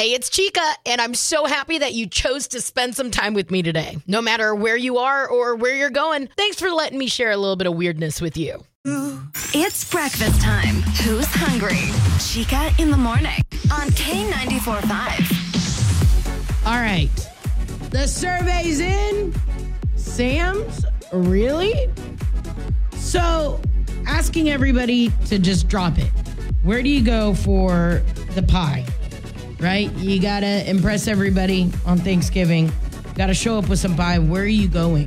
Hey, it's Chica, and I'm so happy that you chose to spend some time with me today. No matter where you are or where you're going, thanks for letting me share a little bit of weirdness with you. It's breakfast time. Who's hungry? Chica in the morning on K94 All right. The survey's in. Sam's? Really? So, asking everybody to just drop it. Where do you go for the pie? Right? You got to impress everybody on Thanksgiving. Got to show up with some pie. Where are you going?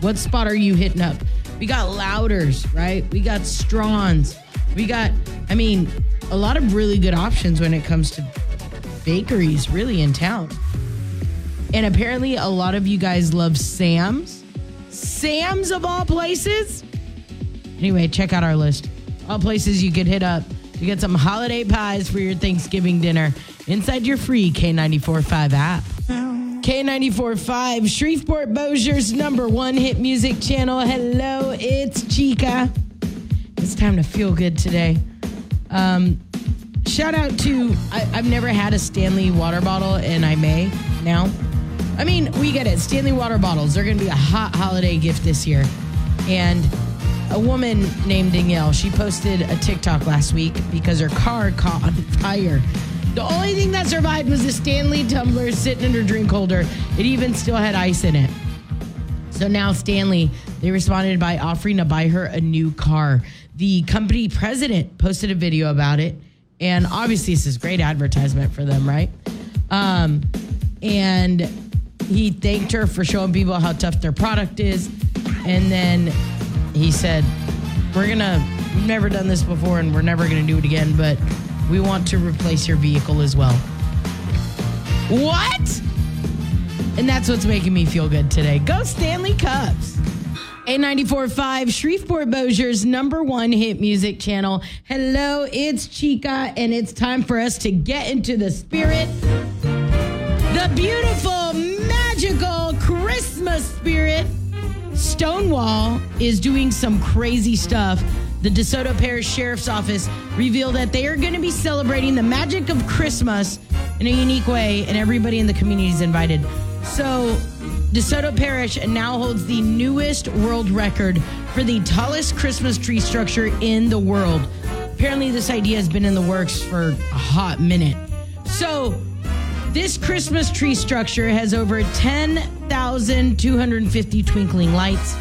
What spot are you hitting up? We got Louders, right? We got Strawn's. We got, I mean, a lot of really good options when it comes to bakeries, really, in town. And apparently, a lot of you guys love Sam's. Sam's of all places. Anyway, check out our list. All places you could hit up to get some holiday pies for your Thanksgiving dinner inside your free K945 app. K945, Shreveport Bossier's number one hit music channel. Hello, it's Chica. It's time to feel good today. Um, shout out to, I, I've never had a Stanley water bottle, and I may now. I mean, we get it. Stanley water bottles, they're going to be a hot holiday gift this year. And a woman named Danielle, she posted a TikTok last week because her car caught on fire. The only thing that survived was the Stanley tumbler sitting in her drink holder. It even still had ice in it. So now Stanley, they responded by offering to buy her a new car. The company president posted a video about it. And obviously, this is great advertisement for them, right? Um, and he thanked her for showing people how tough their product is. And then he said, We're gonna, we've never done this before and we're never gonna do it again, but we want to replace your vehicle as well. What? And that's what's making me feel good today. Go Stanley Cups. K94.5, Shreveport Bossier's number one hit music channel. Hello, it's Chica, and it's time for us to get into the spirit. The beautiful, magical Christmas spirit. Stonewall is doing some crazy stuff. The DeSoto Parish Sheriff's Office revealed that they are going to be celebrating the magic of Christmas in a unique way, and everybody in the community is invited. So, DeSoto Parish now holds the newest world record for the tallest Christmas tree structure in the world. Apparently, this idea has been in the works for a hot minute. So, this Christmas tree structure has over 10,250 twinkling lights.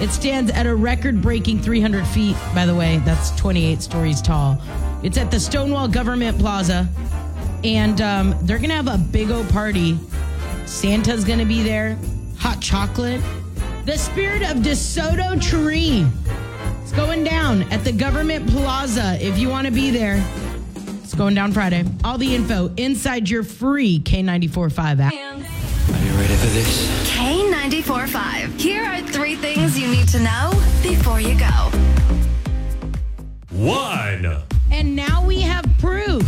It stands at a record breaking 300 feet, by the way. That's 28 stories tall. It's at the Stonewall Government Plaza, and um, they're going to have a big old party. Santa's going to be there, hot chocolate. The spirit of DeSoto tree. It's going down at the Government Plaza if you want to be there. It's going down Friday. All the info inside your free K945 app. Are you ready for this? K94.5. Here are three things you need to know before you go. One. And now we have proof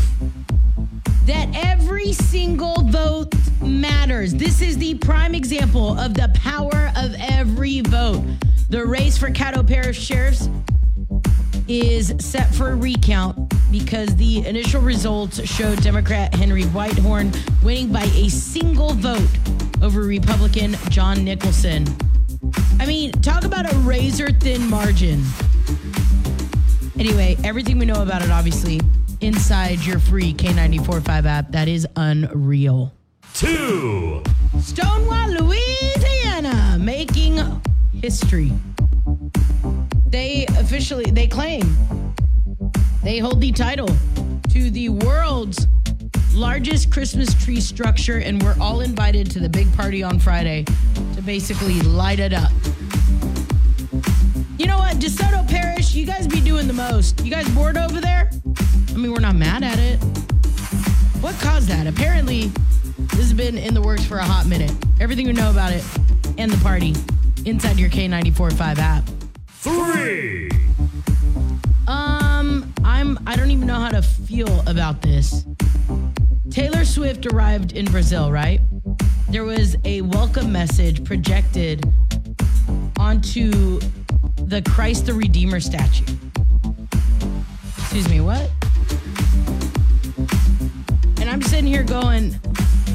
that every single vote matters. This is the prime example of the power of every vote. The race for Caddo Parish Sheriff's is set for a recount because the initial results show Democrat Henry Whitehorn winning by a single vote over Republican John Nickelson. I mean, talk about a razor thin margin. Anyway, everything we know about it, obviously, inside your free K945 app. That is unreal. Two. Stonewall, Louisiana, making history. They officially they claim they hold the title to the world's largest Christmas tree structure, and we're all invited to the big party on Friday to basically light it up. You know what, DeSoto Parish, you guys be doing the most. You guys bored over there? I mean, we're not mad at it. What caused that? Apparently, this has been in the works for a hot minute. Everything you know about it and the party inside your K945 app. Three. Um, I'm I don't even know how to feel about this. Taylor Swift arrived in Brazil, right? There was a welcome message projected onto the Christ the Redeemer statue. Excuse me, what? And I'm sitting here going,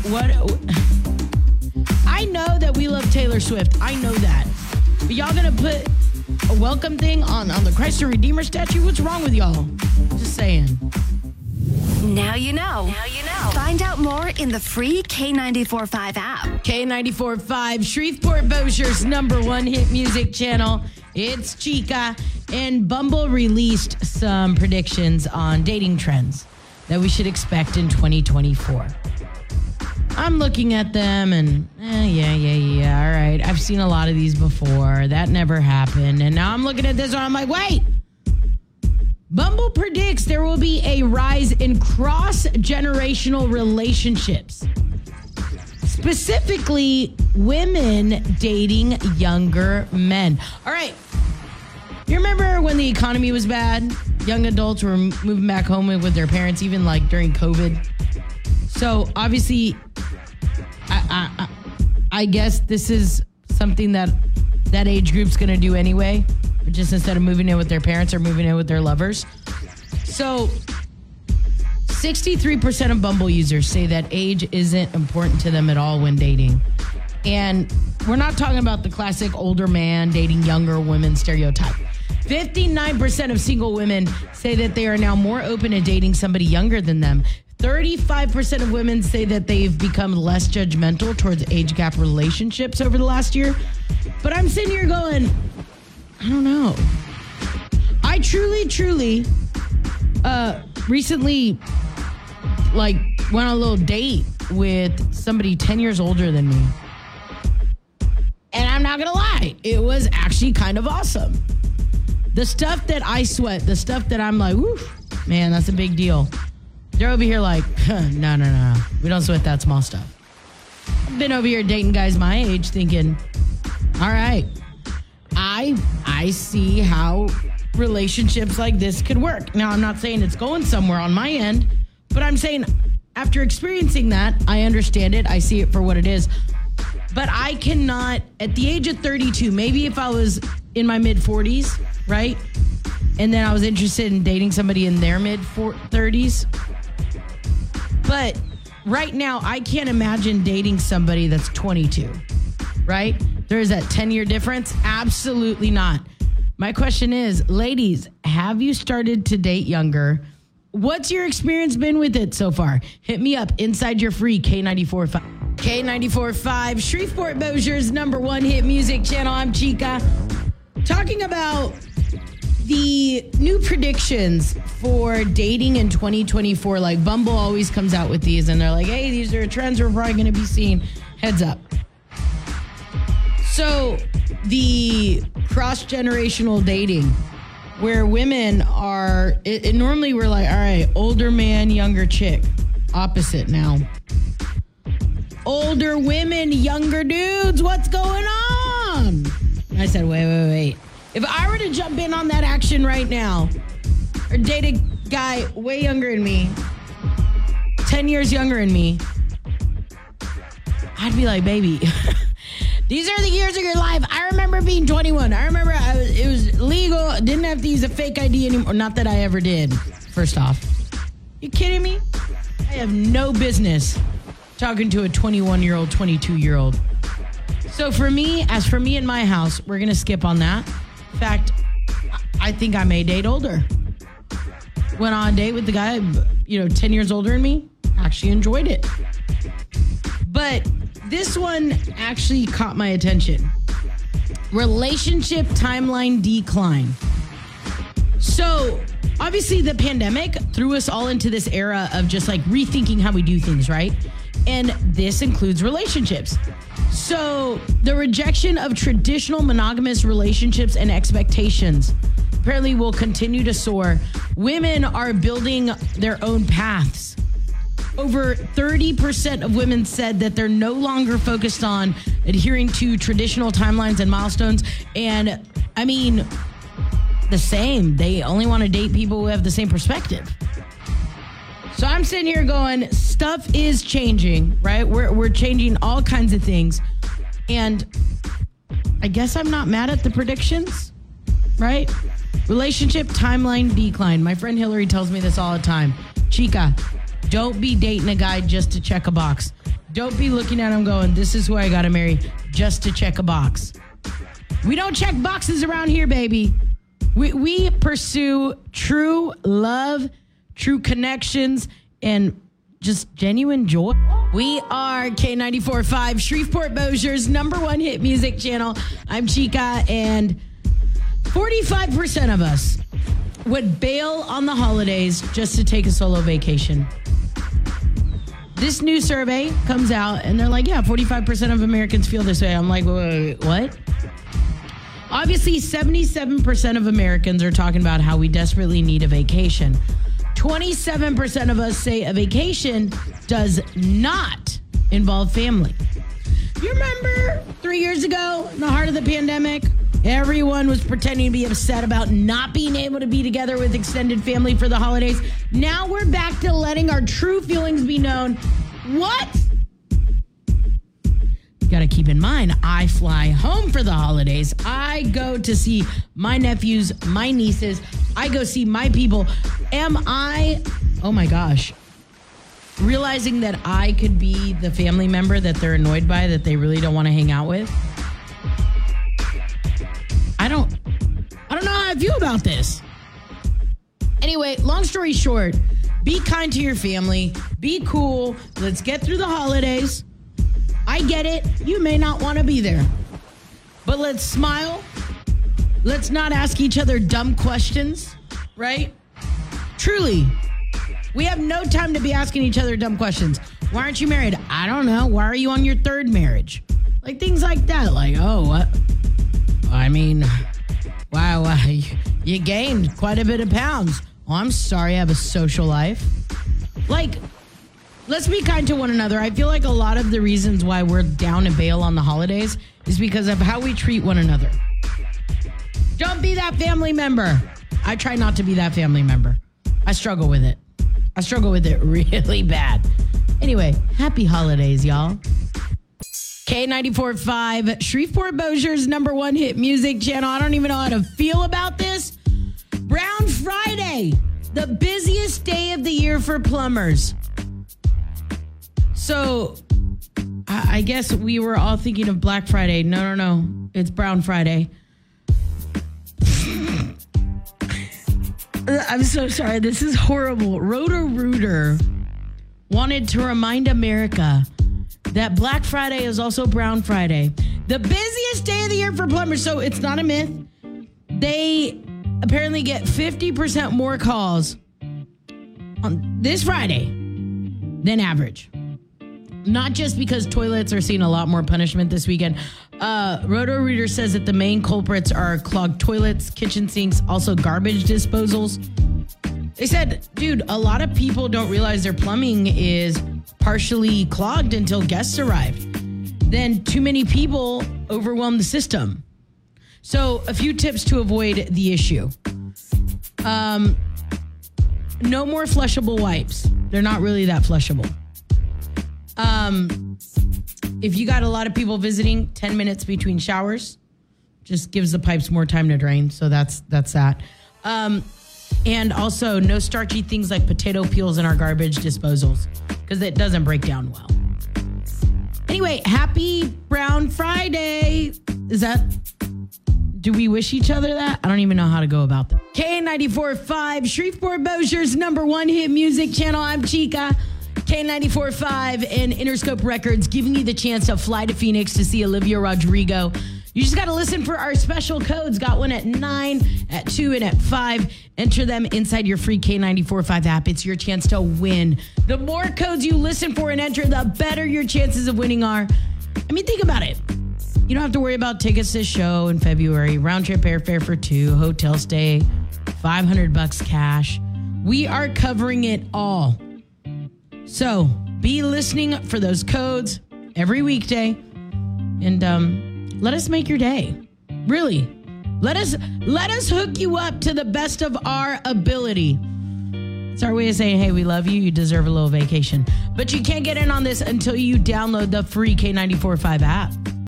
what? I know that we love Taylor Swift. I know that. But y'all gonna put a welcome thing on, on the Christ the Redeemer statue? What's wrong with y'all? Just saying. Now you know. Now you know. Find out more in the free K945 app. K94.5, Shreveport Bossier's number one hit music channel. It's Chica. And Bumble released some predictions on dating trends that we should expect in 2024. I'm looking at them and, eh, yeah, yeah, yeah, all right. I've seen a lot of these before. That never happened. And now I'm looking at this one. I'm like, wait. Bumble predicts there will be a rise in cross generational relationships specifically women dating younger men. All right. You remember when the economy was bad? Young adults were moving back home with their parents, even like during COVID. So obviously, I, I, I guess this is something that that age group's going to do anyway. Just instead of moving in with their parents or moving in with their lovers. So 63% of Bumble users say that age isn't important to them at all when dating. And we're not talking about the classic older man dating younger women stereotype. 59% of single women say that they are now more open to dating somebody younger than them. 35% of women say that they've become less judgmental towards age gap relationships over the last year. But I'm sitting here going, I don't know. I truly, truly uh recently like went on a little date with somebody 10 years older than me. And I'm not gonna lie, it was actually kind of awesome. The stuff that I sweat, the stuff that I'm like, woof, man, that's a big deal. They're over here like, no, no, no, we don't sweat that small stuff. I've been over here dating guys my age thinking, all right, I I see how relationships like this could work. Now I'm not saying it's going somewhere on my end, but I'm saying after experiencing that, I understand it. I see it for what it is. But I cannot at the age of 32, maybe if I was in my mid 40s, right? And then I was interested in dating somebody in their mid 30s. But right now, I can't imagine dating somebody that's 22, right? There is that 10 year difference? Absolutely not. My question is, ladies, have you started to date younger? What's your experience been with it so far? Hit me up inside your free K945. K945, Shreveport Bossier's number one hit music channel. I'm Chica. Talking about the new predictions for dating in 2024. Like Bumble always comes out with these, and they're like, hey, these are trends we're probably going to be seeing. Heads up. So, the cross generational dating, where women are, it, it normally we're like, all right, older man, younger chick. Opposite now. Older women, younger dudes. What's going on? I said, wait, wait, wait. If I were to jump in on that action right now, or date a guy way younger than me, 10 years younger than me, I'd be like, baby, these are the years of your life. I remember being 21. I remember I was, it was legal. Didn't have to use a fake ID anymore. Not that I ever did, first off. You kidding me? I have no business talking to a 21 year old, 22 year old. So for me, as for me in my house, we're to skip on that. In fact, I think I may date older. Went on a date with the guy, you know, 10 years older than me. Actually enjoyed it. But this one actually caught my attention. Relationship timeline decline. So, obviously, the pandemic threw us all into this era of just like rethinking how we do things, right? And this includes relationships. So, the rejection of traditional monogamous relationships and expectations apparently will continue to soar. Women are building their own paths. Over 30% of women said that they're no longer focused on adhering to traditional timelines and milestones. And I mean, the same. They only want to date people who have the same perspective. So I'm sitting here going, stuff is changing, right? We're, we're changing all kinds of things. And I guess I'm not mad at the predictions, right? Relationship timeline decline. My friend Hillary tells me this all the time. Chica, Don't be dating a guy just to check a box. Don't be looking at him going, this is who I got to marry just to check a box. We don't check boxes around here, baby. We, we pursue true love, true connections, and just genuine joy. We are K94.5, Shreveport Bossier's number one hit music channel. I'm Chica, and 45% of us would bail on the holidays just to take a solo vacation. This new survey comes out, and they're like, yeah, 45% of Americans feel this way. I'm like, wait, what? Obviously, 77% of Americans are talking about how we desperately need a vacation. 27% of us say a vacation does not involve family. You remember three years ago, in the heart of the pandemic, everyone was pretending to be upset about not being able to be together with extended family for the holidays. Now we're back to letting our true feelings be known. What? You got to keep in mind, I fly home for the holidays. I go to see my nephews, my nieces. I go see my people. Am I, oh my gosh, realizing that I could be the family member that they're annoyed by, that they really don't want to hang out with? I don't, I don't know how I feel about this. Anyway, long story short, be kind to your family, be cool. Let's get through the holidays. I get it. You may not want to be there. But let's smile. Let's not ask each other dumb questions, right? Truly, we have no time to be asking each other dumb questions. Why aren't you married? I don't know. Why are you on your third marriage? Like things like that. Like, oh, what? I mean, wow, wow you gained quite a bit of pounds. I'm sorry, I have a social life. Like, let's be kind to one another. I feel like a lot of the reasons why we're down and bail on the holidays is because of how we treat one another. Don't be that family member. I try not to be that family member. I struggle with it. I struggle with it really bad. Anyway, happy holidays, y'all. K94.5, Shreveport Bossier's number one hit music channel. I don't even know how to feel about this. Brown Friday, the busiest day of the year for plumbers. So I guess we were all thinking of Black Friday. No, no, no. It's Brown Friday. I'm so sorry. This is horrible. Roto Rooter wanted to remind America that Black Friday is also Brown Friday, the busiest day of the year for plumbers. So it's not a myth. They apparently get 50% more calls on this Friday than average. Not just because toilets are seeing a lot more punishment this weekend. Uh, Roto Rooter says that the main culprits are clogged toilets, kitchen sinks, also garbage disposals. They said, dude, a lot of people don't realize their plumbing is partially clogged until guests arrived. Then too many people overwhelmed the system. So, a few tips to avoid the issue. Um, no more flushable wipes. They're not really that flushable. Um, if you got a lot of people visiting, 10 minutes between showers just gives the pipes more time to drain. So that's that's that. Um, and also no starchy things like potato peels in our garbage disposals because it doesn't break down well. Anyway, happy Brown Friday. Is that do we wish each other that? I don't even know how to go about that. K94.5, Shreveport Bossier's number one hit music channel. I'm Chica. K94.5 and Interscope Records giving you the chance to fly to Phoenix to see Olivia Rodrigo. You just got to listen for our special codes. Got one at 9, at 2, and at 5. Enter them inside your free K945 app. It's your chance to win. The more codes you listen for and enter, the better your chances of winning are. I mean, think about it. You don't have to worry about tickets to show in February, round trip airfare for two, hotel stay, 500 bucks cash. We are covering it all. So be listening for those codes every weekday and um, let us make your day. Really. Let us let us hook you up to the best of our ability. It's our way of saying, hey, we love you. You deserve a little vacation. But you can't get in on this until you download the free K945 app.